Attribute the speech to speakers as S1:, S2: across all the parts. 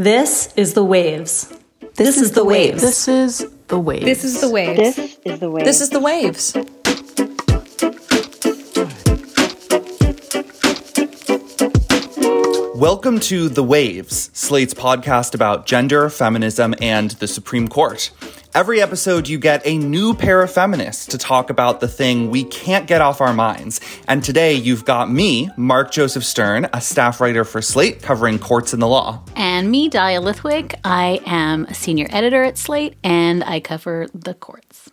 S1: This is the waves. This, is the waves.
S2: This is the waves.
S3: This is the waves.
S4: This is the way.
S5: This is the waves.
S6: Welcome to The Waves, Slate's podcast about gender, feminism, and the Supreme Court. Every episode, you get a new pair of feminists to talk about the thing we can't get off our minds. And today, you've got me, Mark Joseph Stern, a staff writer for Slate covering courts and the law.
S2: And me, Dahlia Lithwick. I am a senior editor at Slate and I cover the courts.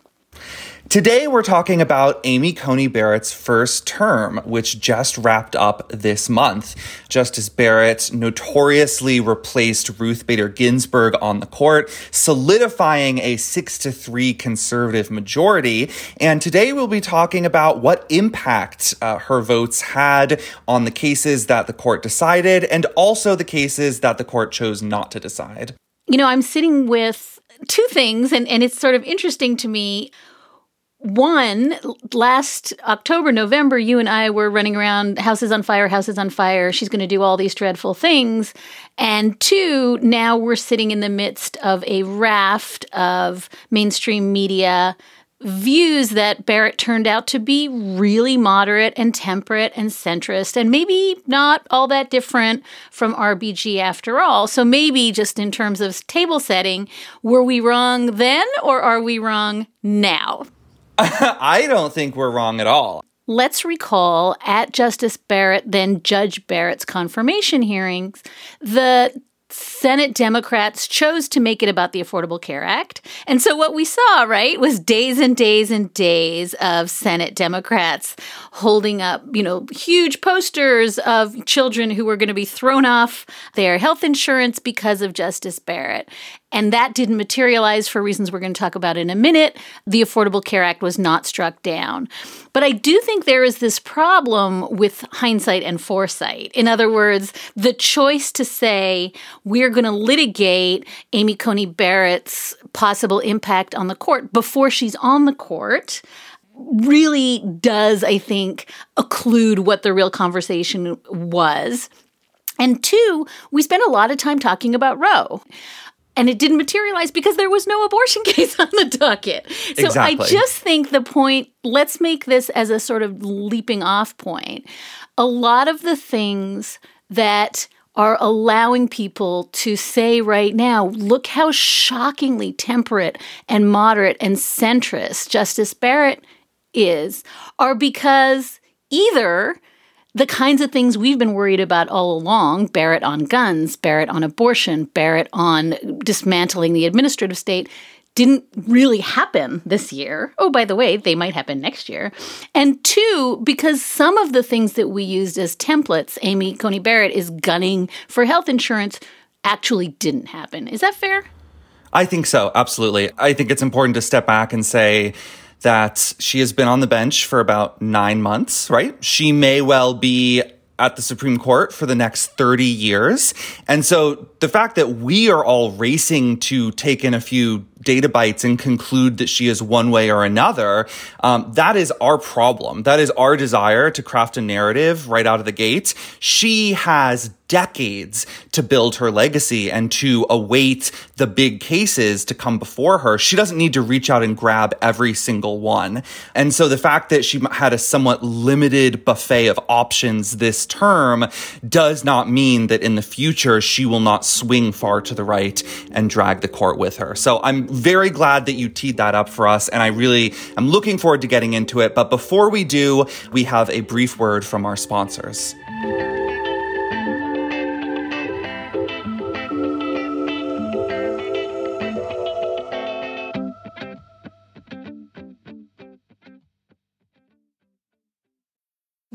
S6: Today, we're talking about Amy Coney Barrett's first term, which just wrapped up this month. Justice Barrett notoriously replaced Ruth Bader Ginsburg on the court, solidifying a six to three conservative majority. And today, we'll be talking about what impact uh, her votes had on the cases that the court decided and also the cases that the court chose not to decide.
S2: You know, I'm sitting with two things, and, and it's sort of interesting to me one last October, November, you and I were running around houses on fire, houses on fire. She's going to do all these dreadful things. And two, now we're sitting in the midst of a raft of mainstream media views that Barrett turned out to be really moderate and temperate and centrist and maybe not all that different from RBG after all. So maybe just in terms of table setting, were we wrong then or are we wrong now?
S6: I don't think we're wrong at all.
S2: Let's recall at Justice Barrett, then Judge Barrett's confirmation hearings, the Senate Democrats chose to make it about the Affordable Care Act. And so what we saw, right, was days and days and days of Senate Democrats holding up, you know, huge posters of children who were going to be thrown off their health insurance because of Justice Barrett. And that didn't materialize for reasons we're going to talk about in a minute. The Affordable Care Act was not struck down. But I do think there is this problem with hindsight and foresight. In other words, the choice to say, we're going to litigate Amy Coney Barrett's possible impact on the court before she's on the court really does, I think, occlude what the real conversation was. And two, we spent a lot of time talking about Roe and it didn't materialize because there was no abortion case on the docket. So
S6: Exactly.
S2: I just think the point, let's make this as a sort of leaping off point. A lot of the things that are allowing people to say right now, look how shockingly temperate and moderate and centrist Justice Barrett is, are because either the kinds of things we've been worried about all along Barrett on guns, Barrett on abortion, Barrett on dismantling the administrative state didn't really happen this year. Oh, by the way, they might happen next year. And two, because some of the things that we used as templates, Amy Coney Barrett is gunning for health insurance, actually didn't happen. Is that fair?
S6: I think so, absolutely. I think it's important to step back and say that she has been on the bench for about nine months, right? She may well be at the Supreme Court for the next 30 years. And so the fact that we are all racing to take in a few data bytes and conclude that she is one way or another, um, that is our problem. That is our desire to craft a narrative right out of the gate. She has decades to build her legacy and to await the big cases to come before her. She doesn't need to reach out and grab every single one. And so the fact that she had a somewhat limited buffet of options this term does not mean that in the future she will not swing far to the right and drag the court with her. So I'm very glad that you teed that up for us and I really am looking forward to getting into it. But before we do, we have a brief word from our sponsors.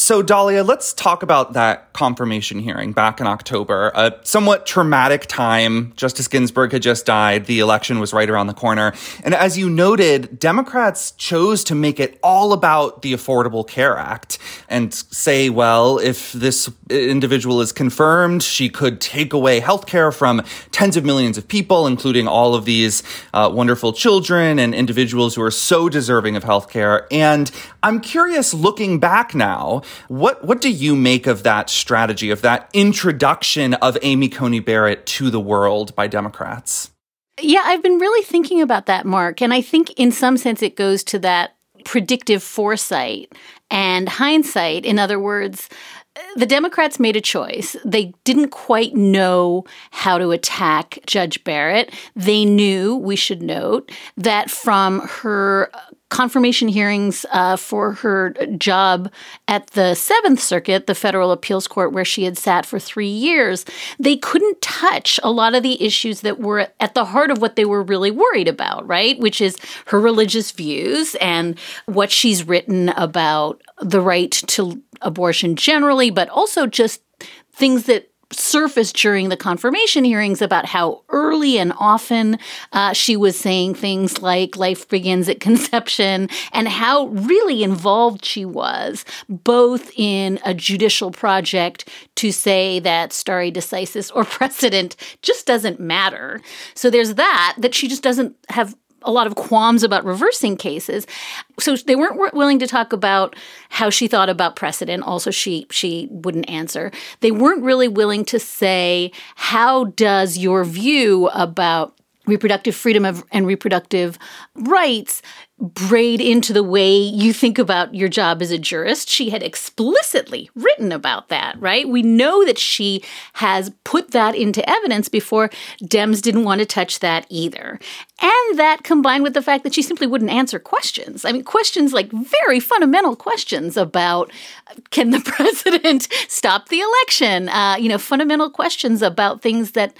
S6: So, Dahlia, let's talk about that confirmation hearing back in October. A somewhat traumatic time. Justice Ginsburg had just died. The election was right around the corner. And as you noted, Democrats chose to make it all about the Affordable Care Act and say, well, if this individual is confirmed, she could take away health care from tens of millions of people, including all of these uh, wonderful children and individuals who are so deserving of health care. And I'm curious, looking back now, what what do you make of that strategy of that introduction of Amy Coney Barrett to the world by Democrats?
S2: Yeah, I've been really thinking about that, Mark, and I think in some sense it goes to that predictive foresight and hindsight. In other words, the Democrats made a choice. They didn't quite know how to attack Judge Barrett. They knew, we should note, that from her confirmation hearings uh, for her job at the Seventh Circuit, the federal appeals court where she had sat for three years, they couldn't touch a lot of the issues that were at the heart of what they were really worried about, right? Which is her religious views and what she's written about the right to abortion generally, but also just things that surfaced during the confirmation hearings about how early and often uh, she was saying things like life begins at conception and how really involved she was, both in a judicial project to say that stare decisis or precedent just doesn't matter. So there's that, that she just doesn't have a lot of qualms about reversing cases. So they weren't willing to talk about how she thought about precedent. Also, she she wouldn't answer. They weren't really willing to say how does your view about reproductive freedom of, and reproductive rights braid into the way you think about your job as a jurist. She had explicitly written about that, right? We know that she has put that into evidence before Dems didn't want to touch that either. And that combined with the fact that she simply wouldn't answer questions. I mean, questions like very fundamental questions about can the president stop the election? Uh, you know, fundamental questions about things that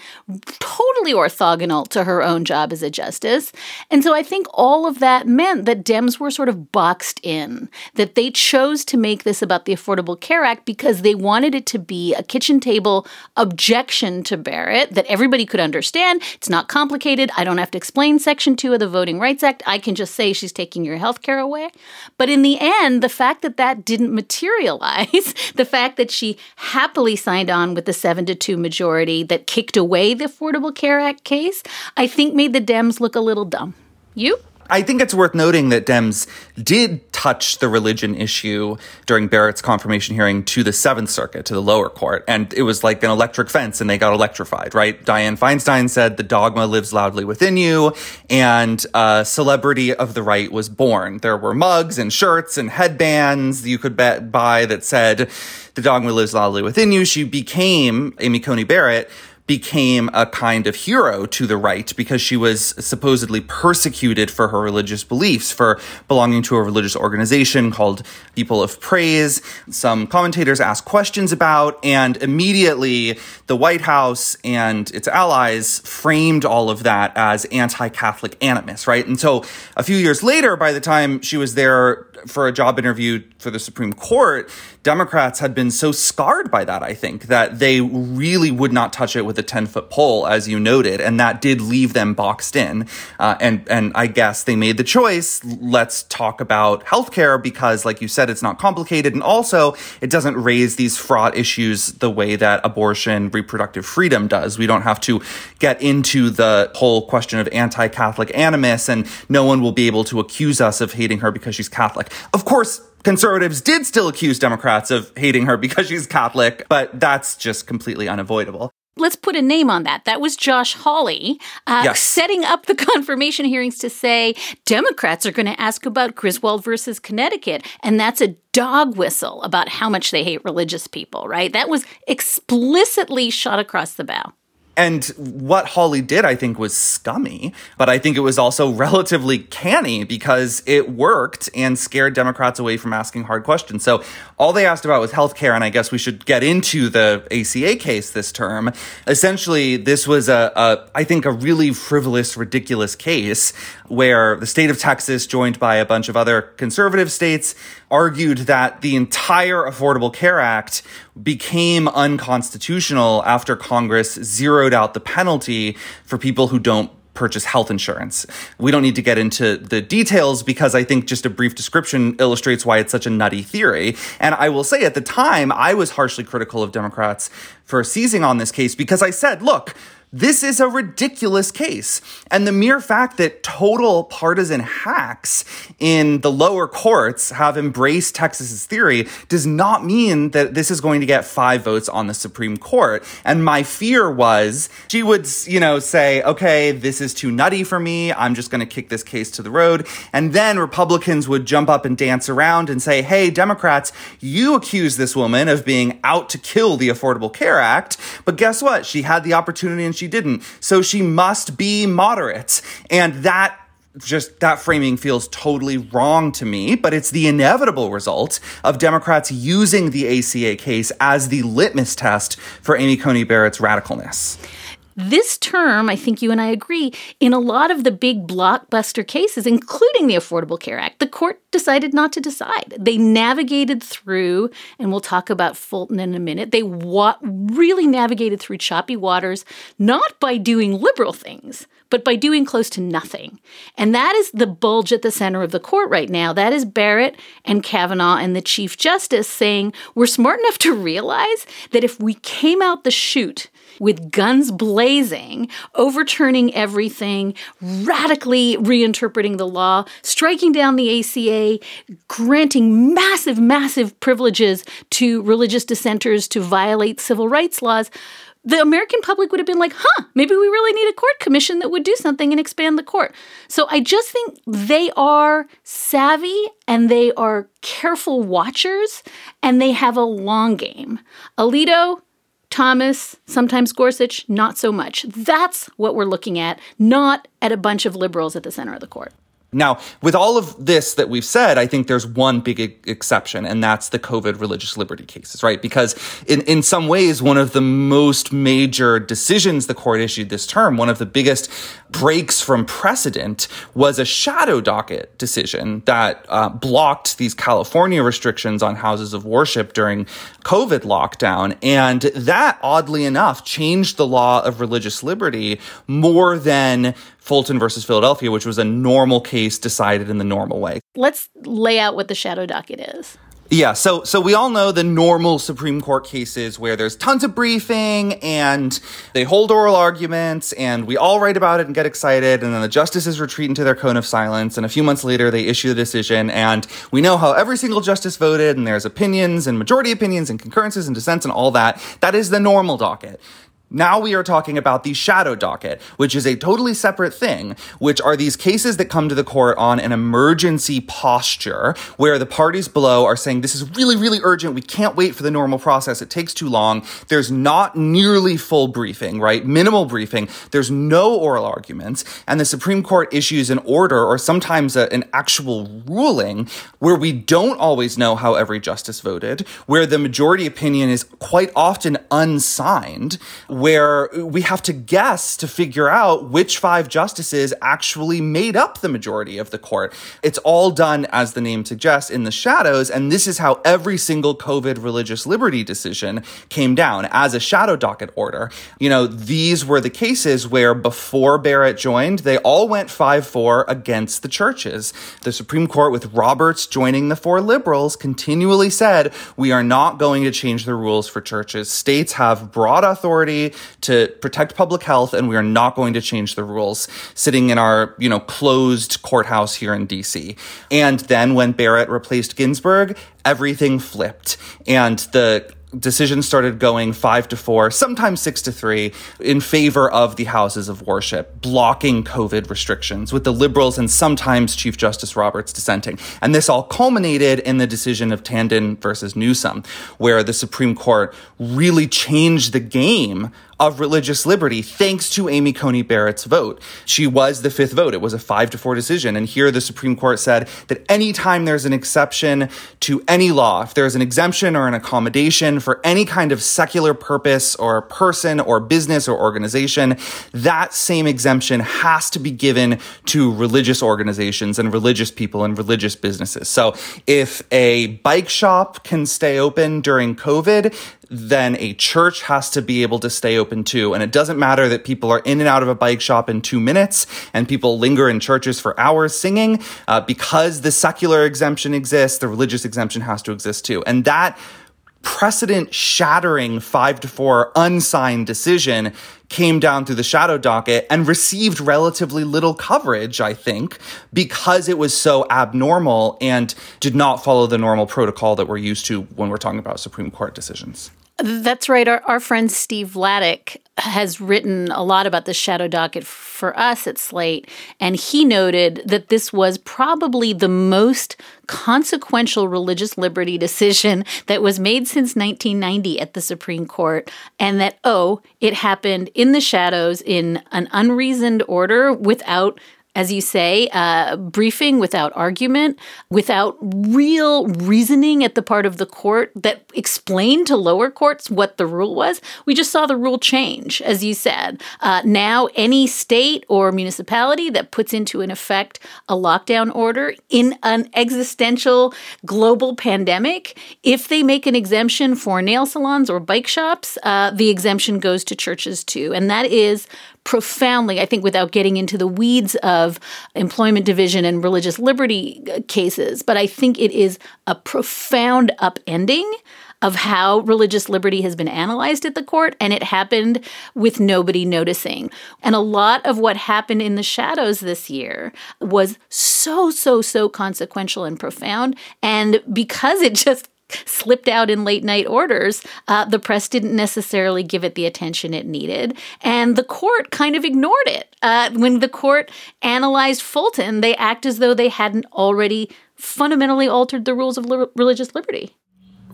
S2: totally orthogonal to her own job as a justice. And so I think all of that meant that Dems were sort of boxed in, that they chose to make this about the Affordable Care Act because they wanted it to be a kitchen table objection to Barrett that everybody could understand. It's not complicated. I don't have to explain Section 2 of the Voting Rights Act. I can just say she's taking your health care away. But in the end, the fact that that didn't materialize, the fact that she happily signed on with the 7 to 2 majority that kicked away the Affordable Care Act case, I think made the Dems look a little dumb. You?
S6: I think it's worth noting that Dems did touch the religion issue during Barrett's confirmation hearing to the Seventh Circuit, to the lower court. And it was like an electric fence and they got electrified, right? Dianne Feinstein said the dogma lives loudly within you and a celebrity of the right was born. There were mugs and shirts and headbands you could bet, buy that said the dogma lives loudly within you. She became Amy Coney Barrett became a kind of hero to the right because she was supposedly persecuted for her religious beliefs, for belonging to a religious organization called People of Praise. Some commentators asked questions about, and immediately the White House and its allies framed all of that as anti Catholic animus, right? And so a few years later, by the time she was there for a job interview for the Supreme Court, Democrats had been so scarred by that, I think, that they really would not touch it with a 10 foot pole, as you noted. And that did leave them boxed in. Uh, and, and I guess they made the choice. Let's talk about healthcare because, like you said, it's not complicated. And also, it doesn't raise these fraught issues the way that abortion, reproductive freedom does. We don't have to get into the whole question of anti Catholic animus, and no one will be able to accuse us of hating her because she's Catholic. Of course, conservatives did still accuse Democrats of hating her because she's Catholic, but that's just completely unavoidable.
S2: Let's put a name on that. That was Josh Hawley uh, yes. setting up the confirmation hearings to say Democrats are going to ask about Griswold versus Connecticut. And that's a dog whistle about how much they hate religious people, right? That was explicitly shot across the bow.
S6: And what Hawley did, I think, was scummy, but I think it was also relatively canny because it worked and scared Democrats away from asking hard questions. So all they asked about was health care, and I guess we should get into the ACA case this term. Essentially, this was a, a I think, a really frivolous, ridiculous case where the state of Texas, joined by a bunch of other conservative states, argued that the entire Affordable Care Act became unconstitutional after Congress zeroed out the penalty for people who don't purchase health insurance. We don't need to get into the details because I think just a brief description illustrates why it's such a nutty theory. And I will say at the time, I was harshly critical of Democrats for seizing on this case because I said, look, this is a ridiculous case. And the mere fact that total partisan hacks in the lower courts have embraced Texas's theory does not mean that this is going to get five votes on the Supreme Court. And my fear was she would, you know, say, okay, this is too nutty for me. I'm just going to kick this case to the road. And then Republicans would jump up and dance around and say, hey, Democrats, you accuse this woman of being out to kill the Affordable Care Act. But guess what? She had the opportunity and she didn't. So she must be moderate. And that just that framing feels totally wrong to me, but it's the inevitable result of Democrats using the ACA case as the litmus test for Amy Coney Barrett's radicalness.
S2: This term, I think you and I agree, in a lot of the big blockbuster cases, including the Affordable Care Act, the court decided not to decide. They navigated through, and we'll talk about Fulton in a minute, they wa- really navigated through choppy waters, not by doing liberal things, but by doing close to nothing. And that is the bulge at the center of the court right now. That is Barrett and Kavanaugh and the Chief Justice saying, we're smart enough to realize that if we came out the chute with guns blazing, overturning everything, radically reinterpreting the law, striking down the ACA, granting massive, massive privileges to religious dissenters to violate civil rights laws the American public would have been like, huh, maybe we really need a court commission that would do something and expand the court. So I just think they are savvy and they are careful watchers and they have a long game. Alito, Thomas, sometimes Gorsuch, not so much. That's what we're looking at, not at a bunch of liberals at the center of the court.
S6: Now, with all of this that we've said, I think there's one big exception, and that's the COVID religious liberty cases, right? Because in, in some ways, one of the most major decisions the court issued this term, one of the biggest breaks from precedent, was a shadow docket decision that uh, blocked these California restrictions on houses of worship during COVID lockdown. And that, oddly enough, changed the law of religious liberty more than Fulton versus Philadelphia, which was a normal case decided in the normal way.
S2: Let's lay out what the shadow docket is.
S6: Yeah, so so we all know the normal Supreme Court cases where there's tons of briefing and they hold oral arguments and we all write about it and get excited and then the justices retreat into their cone of silence and a few months later they issue the decision and we know how every single justice voted and there's opinions and majority opinions and concurrences and dissents and all that. That is the normal docket. Now we are talking about the shadow docket, which is a totally separate thing, which are these cases that come to the court on an emergency posture where the parties below are saying this is really, really urgent. We can't wait for the normal process. It takes too long. There's not nearly full briefing, right? Minimal briefing. There's no oral arguments. And the Supreme Court issues an order or sometimes a, an actual ruling where we don't always know how every justice voted, where the majority opinion is quite often unsigned where we have to guess to figure out which five justices actually made up the majority of the court. It's all done, as the name suggests, in the shadows. And this is how every single COVID religious liberty decision came down as a shadow docket order. You know, these were the cases where before Barrett joined, they all went 5 4 against the churches. The Supreme Court, with Roberts joining the four liberals, continually said, we are not going to change the rules for churches. States have broad authority to protect public health, and we are not going to change the rules sitting in our, you know, closed courthouse here in DC. And then when Barrett replaced Ginsburg, everything flipped. And the decisions started going five to four, sometimes six to three, in favor of the houses of worship, blocking COVID restrictions, with the liberals and sometimes Chief Justice Roberts dissenting. And this all culminated in the decision of Tandon versus Newsom, where the Supreme Court really changed the game of religious liberty thanks to Amy Coney Barrett's vote. She was the fifth vote. It was a five to four decision. And here the Supreme Court said that anytime there's an exception to any law, if there's an exemption or an accommodation for any kind of secular purpose or person or business or organization, that same exemption has to be given to religious organizations and religious people and religious businesses. So if a bike shop can stay open during COVID, then a church has to be able to stay open too. And it doesn't matter that people are in and out of a bike shop in two minutes and people linger in churches for hours singing. Uh, because the secular exemption exists, the religious exemption has to exist too. And that precedent shattering five to four unsigned decision came down through the shadow docket and received relatively little coverage, I think, because it was so abnormal and did not follow the normal protocol that we're used to when we're talking about Supreme Court decisions.
S2: That's right. Our, our friend Steve Vladeck has written a lot about the shadow docket for us at Slate, and he noted that this was probably the most consequential religious liberty decision that was made since 1990 at the Supreme Court, and that, oh, it happened in the shadows in an unreasoned order without as you say, uh, briefing without argument, without real reasoning at the part of the court that explained to lower courts what the rule was. We just saw the rule change, as you said. Uh, now, any state or municipality that puts into an effect a lockdown order in an existential global pandemic, if they make an exemption for nail salons or bike shops, uh, the exemption goes to churches too. And that is profoundly, I think, without getting into the weeds of employment division and religious liberty uh, cases, but I think it is a profound upending of how religious liberty has been analyzed at the court, and it happened with nobody noticing. And a lot of what happened in the shadows this year was so, so, so consequential and profound. And because it just slipped out in late night orders, uh, the press didn't necessarily give it the attention it needed. And the court kind of ignored it. Uh, when the court analyzed Fulton, they act as though they hadn't already fundamentally altered the rules of li- religious liberty.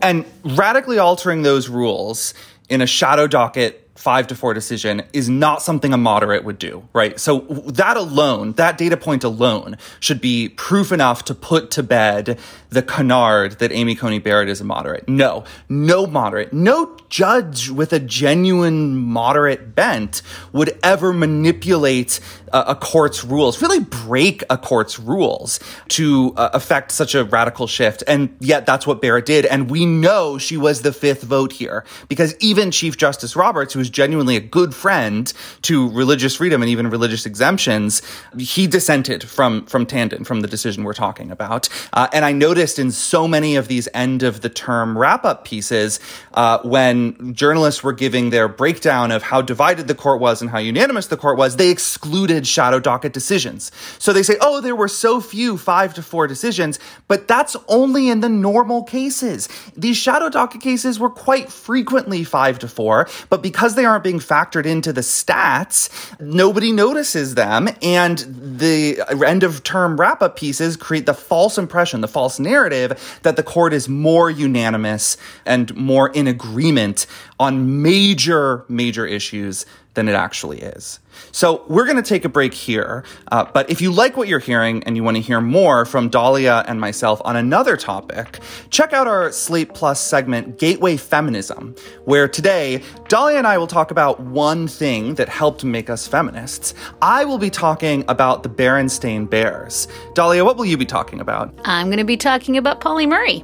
S6: And radically altering those rules in a shadow docket five to four decision is not something a moderate would do, right? So that alone, that data point alone should be proof enough to put to bed the canard that Amy Coney Barrett is a moderate. No, no moderate, no judge with a genuine moderate bent would ever manipulate a, a court's rules, really break a court's rules to uh, affect such a radical shift. And yet that's what Barrett did. And we know she was the fifth vote here because even Chief Justice Roberts, who is genuinely a good friend to religious freedom and even religious exemptions, he dissented from, from Tandon, from the decision we're talking about. Uh, and I noticed in so many of these end of the term wrap up pieces, uh, when journalists were giving their breakdown of how divided the court was and how unanimous the court was, they excluded shadow docket decisions. So they say, oh, there were so few five to four decisions, but that's only in the normal cases. These shadow docket cases were quite frequently five to four, but because they aren't being factored into the stats, nobody notices them. And the end of term wrap up pieces create the false impression, the false narrative that the court is more unanimous and more in agreement on major, major issues than it actually is. So we're going to take a break here. Uh, but if you like what you're hearing and you want to hear more from Dahlia and myself on another topic, check out our Slate Plus segment, Gateway Feminism, where today Dahlia and I will talk about one thing that helped make us feminists. I will be talking about the Berenstain Bears. Dahlia, what will you be talking about?
S2: I'm going to be talking about Pauli Murray.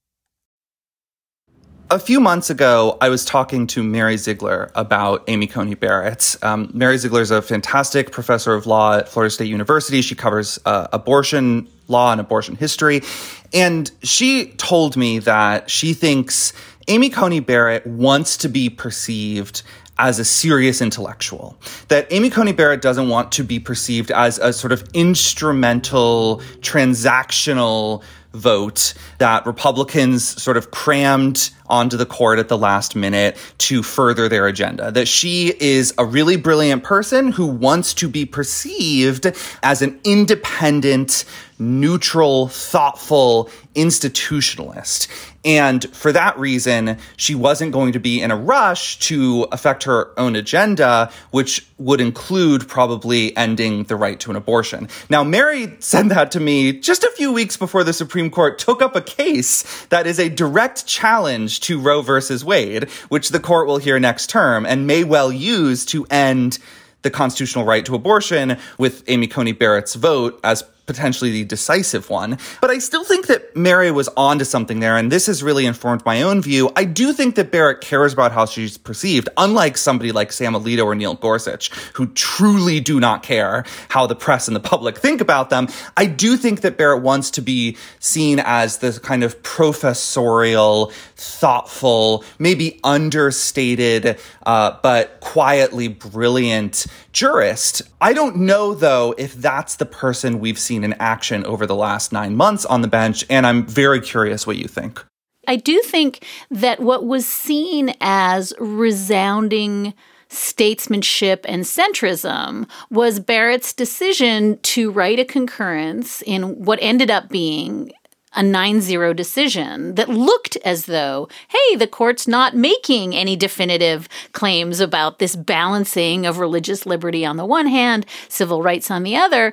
S6: A few months ago, I was talking to Mary Ziegler about Amy Coney Barrett. Um, Mary Ziegler is a fantastic professor of law at Florida State University. She covers uh, abortion law and abortion history. And she told me that she thinks Amy Coney Barrett wants to be perceived as a serious intellectual. That Amy Coney Barrett doesn't want to be perceived as a sort of instrumental, transactional vote that Republicans sort of crammed onto the court at the last minute to further their agenda. That she is a really brilliant person who wants to be perceived as an independent, neutral, thoughtful institutionalist. And for that reason, she wasn't going to be in a rush to affect her own agenda, which would include probably ending the right to an abortion. Now, Mary said that to me just a few weeks before the Supreme Court took up a case that is a direct challenge to Roe versus Wade, which the court will hear next term and may well use to end the constitutional right to abortion with Amy Coney Barrett's vote as potentially the decisive one. But I still think that Mary was onto something there, and this has really informed my own view. I do think that Barrett cares about how she's perceived, unlike somebody like Sam Alito or Neil Gorsuch, who truly do not care how the press and the public think about them. I do think that Barrett wants to be seen as this kind of professorial, thoughtful, maybe understated, uh, but quietly brilliant jurist. I don't know, though, if that's the person we've seen in action over the last nine months on the bench, and I'm very curious what you think.
S2: I do think that what was seen as resounding statesmanship and centrism was Barrett's decision to write a concurrence in what ended up being a 9 0 decision that looked as though, hey, the court's not making any definitive claims about this balancing of religious liberty on the one hand, civil rights on the other.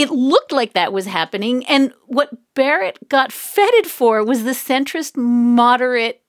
S2: It looked like that was happening. And what Barrett got feted for was the centrist moderate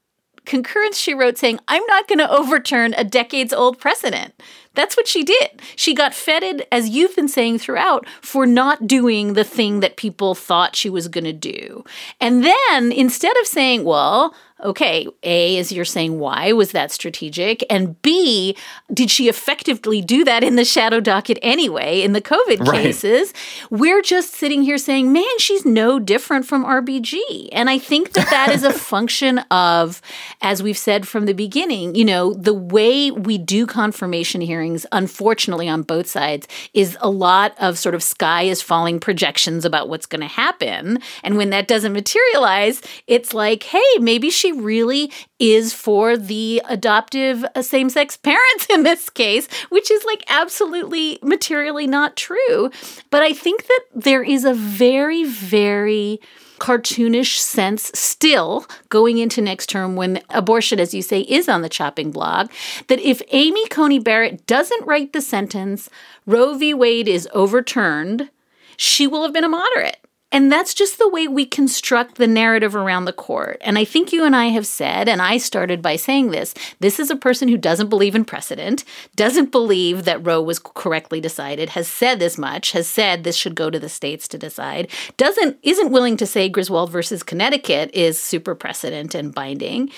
S2: concurrence she wrote saying, I'm not going to overturn a decades old precedent. That's what she did. She got feted, as you've been saying throughout, for not doing the thing that people thought she was going to do. And then instead of saying, well, okay, A, as you're saying, why was that strategic? And B, did she effectively do that in the shadow docket anyway in the COVID right. cases? We're just sitting here saying, man, she's no different from RBG. And I think that that is a function of, as we've said from the beginning, you know, the way we do confirmation hearings, unfortunately, on both sides, is a lot of sort of sky is falling projections about what's going to happen. And when that doesn't materialize, it's like, hey, maybe she really is for the adoptive uh, same sex parents in this case, which is like absolutely materially not true. But I think that there is a very, very cartoonish sense still going into next term when abortion, as you say, is on the chopping block. That if Amy Coney Barrett doesn't write the sentence, Roe v. Wade is overturned, she will have been a moderate. And that's just the way we construct the narrative around the court. And I think you and I have said, and I started by saying this this is a person who doesn't believe in precedent, doesn't believe that Roe was correctly decided, has said this much, has said this should go to the states to decide, doesn't isn't willing to say Griswold versus Connecticut is super precedent and binding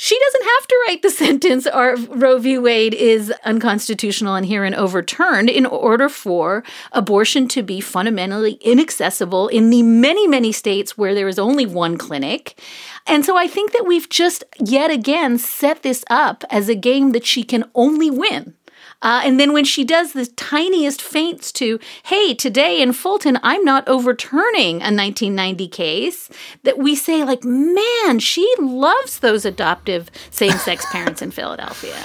S2: she doesn't have to write the sentence or Roe v. Wade is unconstitutional and herein overturned in order for abortion to be fundamentally inaccessible in the many, many states where there is only one clinic. And so I think that we've just yet again set this up as a game that she can only win. Uh, and then when she does the tiniest feints to, hey, today in Fulton, I'm not overturning a 1990 case, that we say, like, man, she loves those adoptive same sex parents in Philadelphia.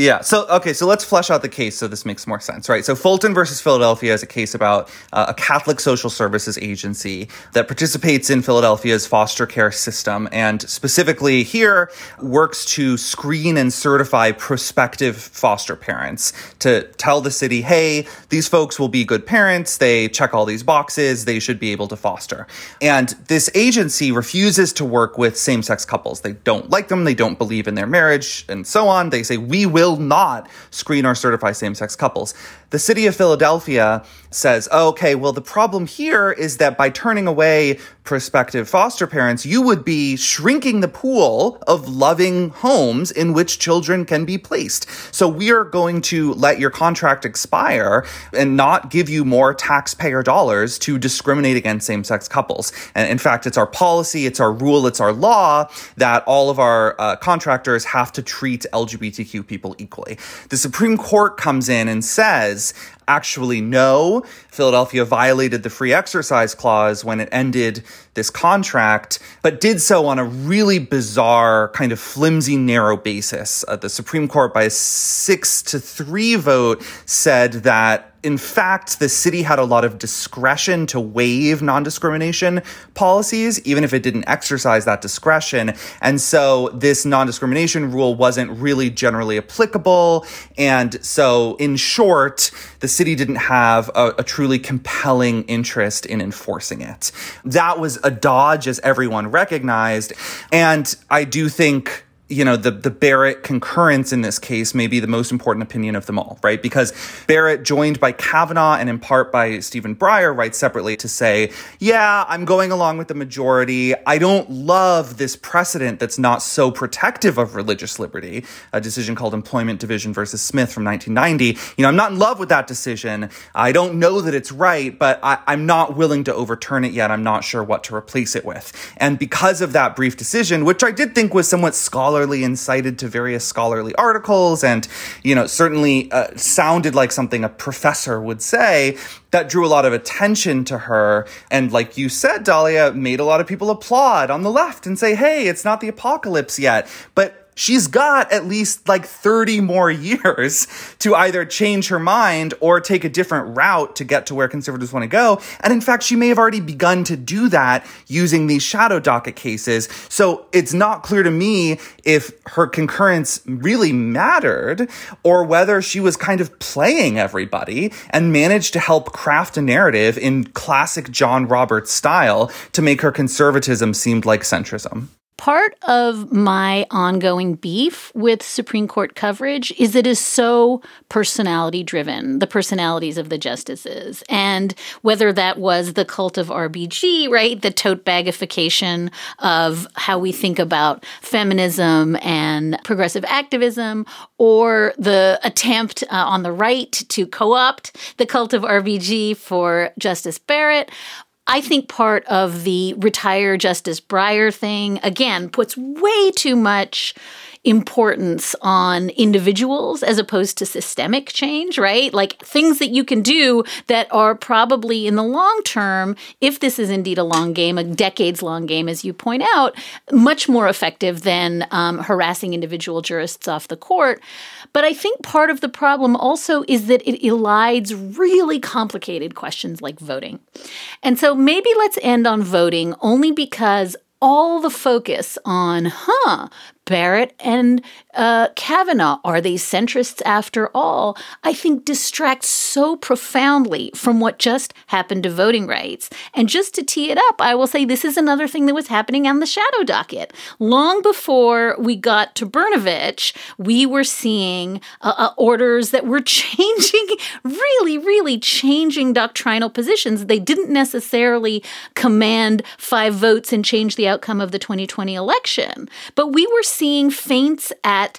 S6: Yeah. So, okay. So let's flesh out the case so this makes more sense, right? So Fulton versus Philadelphia is a case about uh, a Catholic social services agency that participates in Philadelphia's foster care system and specifically here works to screen and certify prospective foster parents to tell the city, hey, these folks will be good parents. They check all these boxes. They should be able to foster. And this agency refuses to work with same sex couples. They don't like them. They don't believe in their marriage and so on. They say, we will will not screen or certify same sex couples. The city of Philadelphia says, okay, well, the problem here is that by turning away prospective foster parents, you would be shrinking the pool of loving homes in which children can be placed. So we are going to let your contract expire and not give you more taxpayer dollars to discriminate against same sex couples. And in fact, it's our policy, it's our rule, it's our law that all of our uh, contractors have to treat LGBTQ people equally. The Supreme Court comes in and says, actually no. Philadelphia violated the free exercise clause when it ended this contract, but did so on a really bizarre, kind of flimsy, narrow basis. Uh, the Supreme Court, by a six to three vote, said that in fact, the city had a lot of discretion to waive non discrimination policies, even if it didn't exercise that discretion. And so this non discrimination rule wasn't really generally applicable. And so, in short, the city didn't have a, a truly compelling interest in enforcing it. That was a dodge, as everyone recognized. And I do think you know, the, the Barrett concurrence in this case may be the most important opinion of them all, right? Because Barrett, joined by Kavanaugh and in part by Stephen Breyer, writes separately to say, yeah, I'm going along with the majority. I don't love this precedent that's not so protective of religious liberty, a decision called Employment Division versus Smith from 1990. You know, I'm not in love with that decision. I don't know that it's right, but I, I'm not willing to overturn it yet. I'm not sure what to replace it with. And because of that brief decision, which I did think was somewhat scholarly, scholarly and cited to various scholarly articles and, you know, certainly uh, sounded like something a professor would say that drew a lot of attention to her. And like you said, Dahlia, made a lot of people applaud on the left and say, hey, it's not the apocalypse yet. But she's got at least like 30 more years to either change her mind or take a different route to get to where conservatives want to go. And in fact, she may have already begun to do that using these shadow docket cases. So it's not clear to me if her concurrence really mattered or whether she was kind of playing everybody and managed to help craft a narrative in classic John Roberts style to make her conservatism seem like centrism.
S2: Part of my ongoing beef with Supreme Court coverage is it is so personality driven, the personalities of the justices. And whether that was the cult of RBG, right? The tote bagification of how we think about feminism and progressive activism, or the attempt uh, on the right to co opt the cult of RBG for Justice Barrett, I think part of the retire Justice Breyer thing, again, puts way too much importance on individuals as opposed to systemic change, right? Like things that you can do that are probably in the long term, if this is indeed a long game, a decades long game, as you point out, much more effective than um, harassing individual jurists off the court. But I think part of the problem also is that it elides really complicated questions like voting. And so maybe let's end on voting only because all the focus on, huh, Barrett and uh, Kavanaugh, are they centrists after all? I think distracts so profoundly from what just happened to voting rights. And just to tee it up, I will say this is another thing that was happening on the shadow docket. Long before we got to Brnovich, we were seeing uh, uh, orders that were changing, really, really changing doctrinal positions. They didn't necessarily command five votes and change the outcome of the 2020 election, but we were seeing feints at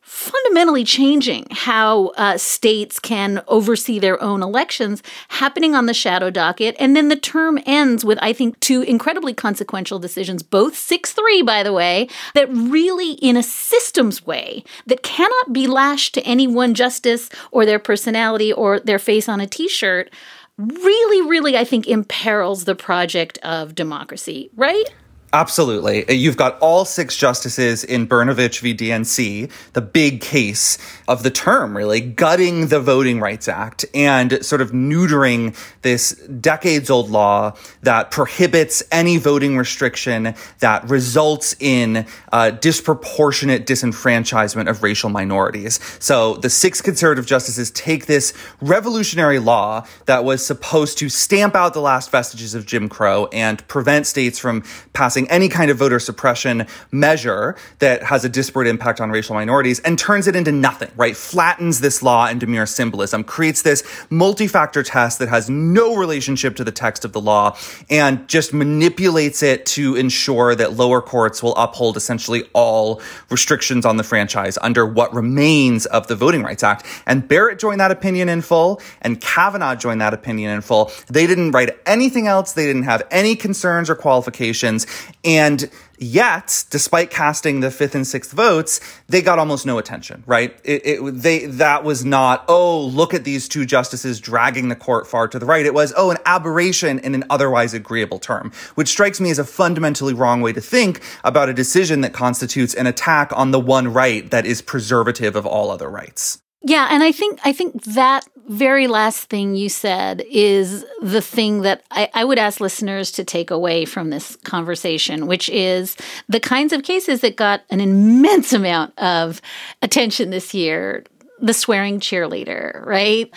S2: fundamentally changing how uh, states can oversee their own elections happening on the shadow docket. And then the term ends with, I think, two incredibly consequential decisions, both 6 3, by the way, that really, in a systems way, that cannot be lashed to any one justice or their personality or their face on a t shirt, really, really, I think, imperils the project of democracy, right?
S6: Absolutely. Uh, you've got all six justices in Brnovich v. DNC, the big case of the term, really, gutting the Voting Rights Act and sort of neutering this decades old law that prohibits any voting restriction that results in uh, disproportionate disenfranchisement of racial minorities. So the six conservative justices take this revolutionary law that was supposed to stamp out the last vestiges of Jim Crow and prevent states from passing passing any kind of voter suppression measure that has a disparate impact on racial minorities and turns it into nothing, right? Flattens this law into mere symbolism, creates this multi-factor test that has no relationship to the text of the law, and just manipulates it to ensure that lower courts will uphold essentially all restrictions on the franchise under what remains of the Voting Rights Act. And Barrett joined that opinion in full, and Kavanaugh joined that opinion in full. They didn't write anything else. They didn't have any concerns or qualifications. And Yet, despite casting the fifth and sixth votes, they got almost no attention, right? It, it, they, that was not, oh, look at these two justices dragging the court far to the right. It was, oh, an aberration in an otherwise agreeable term, which strikes me as a fundamentally wrong way to think about a decision that constitutes an attack on the one right that is preservative of all other rights.
S2: Yeah, and I think I think that very last thing you said is the thing that I, I, would ask listeners to take away from this conversation, which is the kinds of cases that got an immense amount of attention this year. The swearing cheerleader, right?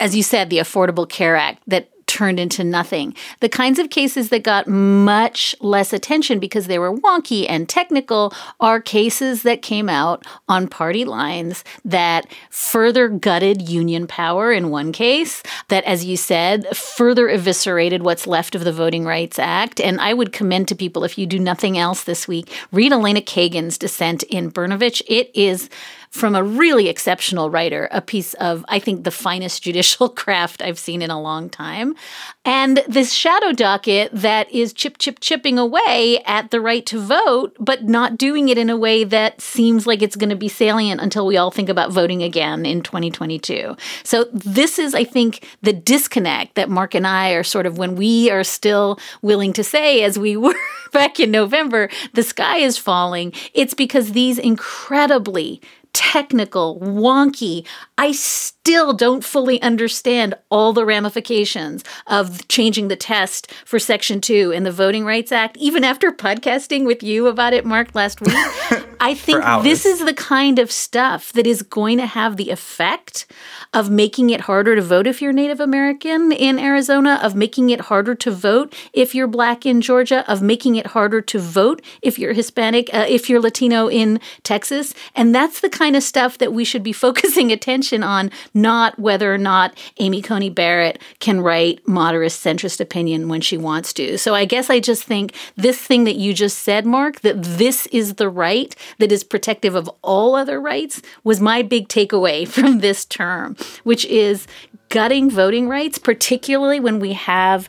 S2: As you said, the Affordable Care Act that turned into nothing. The kinds of cases that got much less attention because they were wonky and technical are cases that came out on party lines that further gutted union power in one case, that, as you said, further eviscerated what's left of the Voting Rights Act. And I would commend to people, if you do nothing else this week, read Elena Kagan's dissent in Brnovich. It is from a really exceptional writer, a piece of, I think, the finest judicial craft I've seen in a long time. And this shadow docket that is chip, chip, chipping away at the right to vote, but not doing it in a way that seems like it's going to be salient until we all think about voting again in 2022. So, this is, I think, the disconnect that Mark and I are sort of when we are still willing to say, as we were back in November, the sky is falling. It's because these incredibly technical, wonky. I still don't fully understand all the ramifications of changing the test for Section 2 in the Voting Rights Act, even after podcasting with you about it, Mark, last week. I think this is the kind of stuff that is going to have the effect of making it harder to vote if you're Native American in Arizona, of making it harder to vote if you're Black in Georgia, of making it harder to vote if you're Hispanic, uh, if you're Latino in Texas. And that's the kind of stuff that we should be focusing attention on, not whether or not Amy Coney Barrett can write moderate centrist opinion when she wants to. So I guess I just think this thing that you just said, Mark, that this is the right that is protective of all other rights, was my big takeaway from this term, which is gutting voting rights, particularly when we have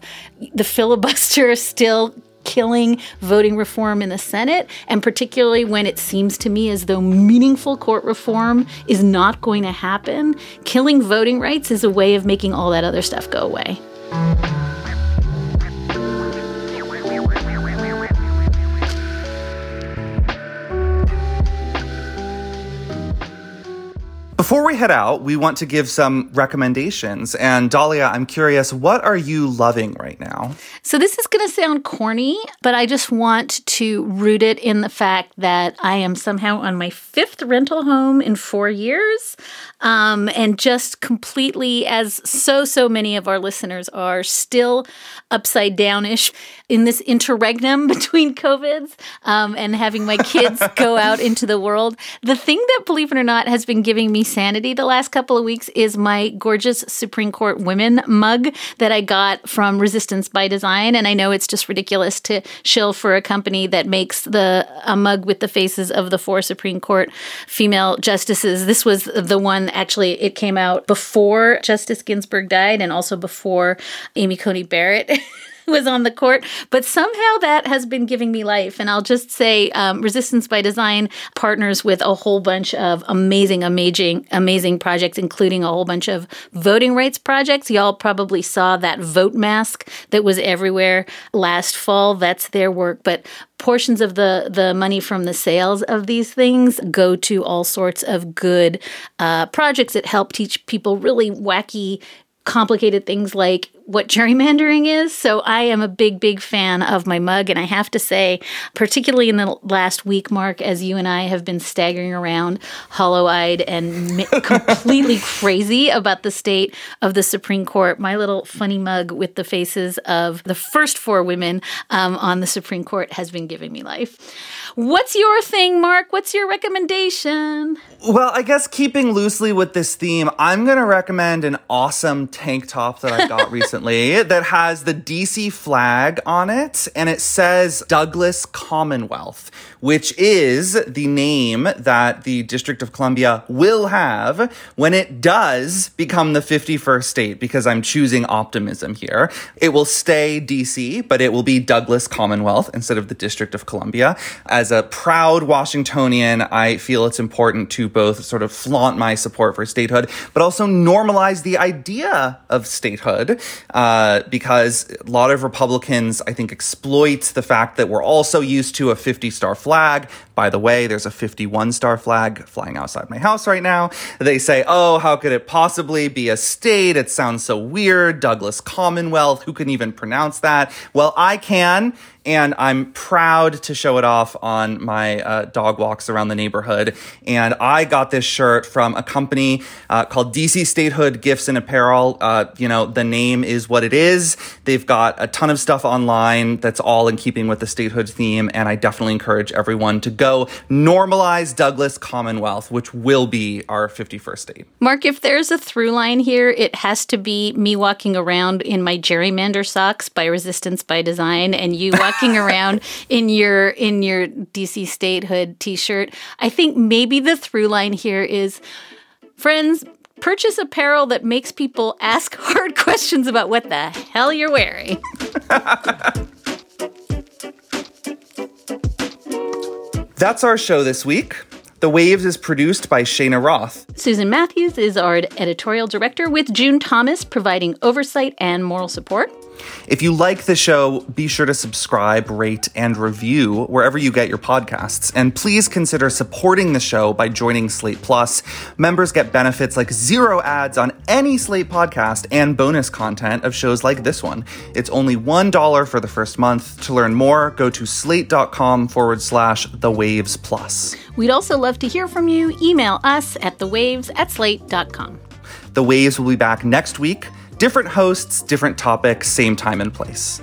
S2: the filibuster still killing voting reform in the Senate, and particularly when it seems to me as though meaningful court reform is not going to happen, killing voting rights is a way of making all that other stuff go away.
S6: Before we head out, we want to give some recommendations. And Dahlia, I'm curious, what are you loving right now?
S2: So, this is going to sound corny, but I just want to root it in the fact that I am somehow on my fifth rental home in four years. Um, and just completely, as so, so many of our listeners are, still upside downish in this interregnum between COVIDs um, and having my kids go out into the world. The thing that, believe it or not, has been giving me sanity the last couple of weeks is my gorgeous Supreme Court women mug that I got from Resistance by Design. And I know it's just ridiculous to shill for a company that makes the a mug with the faces of the four Supreme Court female justices. This was the one actually it came out before Justice Ginsburg died and also before Amy Coney Barrett. was on the court, but somehow that has been giving me life. And I'll just say, um, Resistance by Design partners with a whole bunch of amazing, amazing, amazing projects, including a whole bunch of voting rights projects. Y'all probably saw that vote mask that was everywhere last fall. That's their work, but portions of the the money from the sales of these things go to all sorts of good uh, projects that help teach people really wacky complicated things like what gerrymandering is. So I am a big, big fan of my mug. And I have to say, particularly in the last week, Mark, as you and I have been staggering around hollow eyed and completely crazy about the state of the Supreme Court, my little funny mug with the faces of the first four women um, on the Supreme Court has been giving me life. What's your thing, Mark? What's your recommendation?
S6: Well, I guess keeping loosely with this theme, I'm going to recommend an awesome tank top that I got recently that has the DC flag on it and it says Douglas Commonwealth, which is the name that the District of Columbia will have when it does become the 51st state because I'm choosing optimism here. It will stay DC, but it will be Douglas Commonwealth instead of the District of Columbia. As a proud Washingtonian, I feel it's important to both sort of flaunt my support for statehood, but also normalize the idea of statehood uh, because a lot of Republicans, I think, exploit the fact that we're also used to a 50 star flag. By the way, there's a 51 star flag flying outside my house right now. They say, oh, how could it possibly be a state? It sounds so weird. Douglas Commonwealth, who can even pronounce that? Well, I can and I'm proud to show it off on my uh, dog walks around the neighborhood. And I got this shirt from a company uh, called DC Statehood Gifts and Apparel. Uh, you know, the name is what it is. They've got a ton of stuff online that's all in keeping with the statehood theme. And I definitely encourage everyone to go normalize Douglas Commonwealth, which will be our 51st state.
S2: Mark, if there's a through line here, it has to be me walking around in my gerrymander socks by Resistance by Design and you walking walking around in your in your DC statehood t-shirt. I think maybe the through line here is friends purchase apparel that makes people ask hard questions about what the hell you're wearing.
S6: That's our show this week. The Waves is produced by Cheyna Roth.
S2: Susan Matthews is our editorial director, with June Thomas providing oversight and moral support.
S6: If you like the show, be sure to subscribe, rate, and review wherever you get your podcasts. And please consider supporting the show by joining Slate Plus. Members get benefits like zero ads on any Slate podcast and bonus content of shows like this one. It's only $1 for the first month. To learn more, go to slate.com forward slash the waves plus.
S2: We'd also love to hear from you. Email us at thewaves at slate.com.
S6: The Waves will be back next week. Different hosts, different topics, same time and place.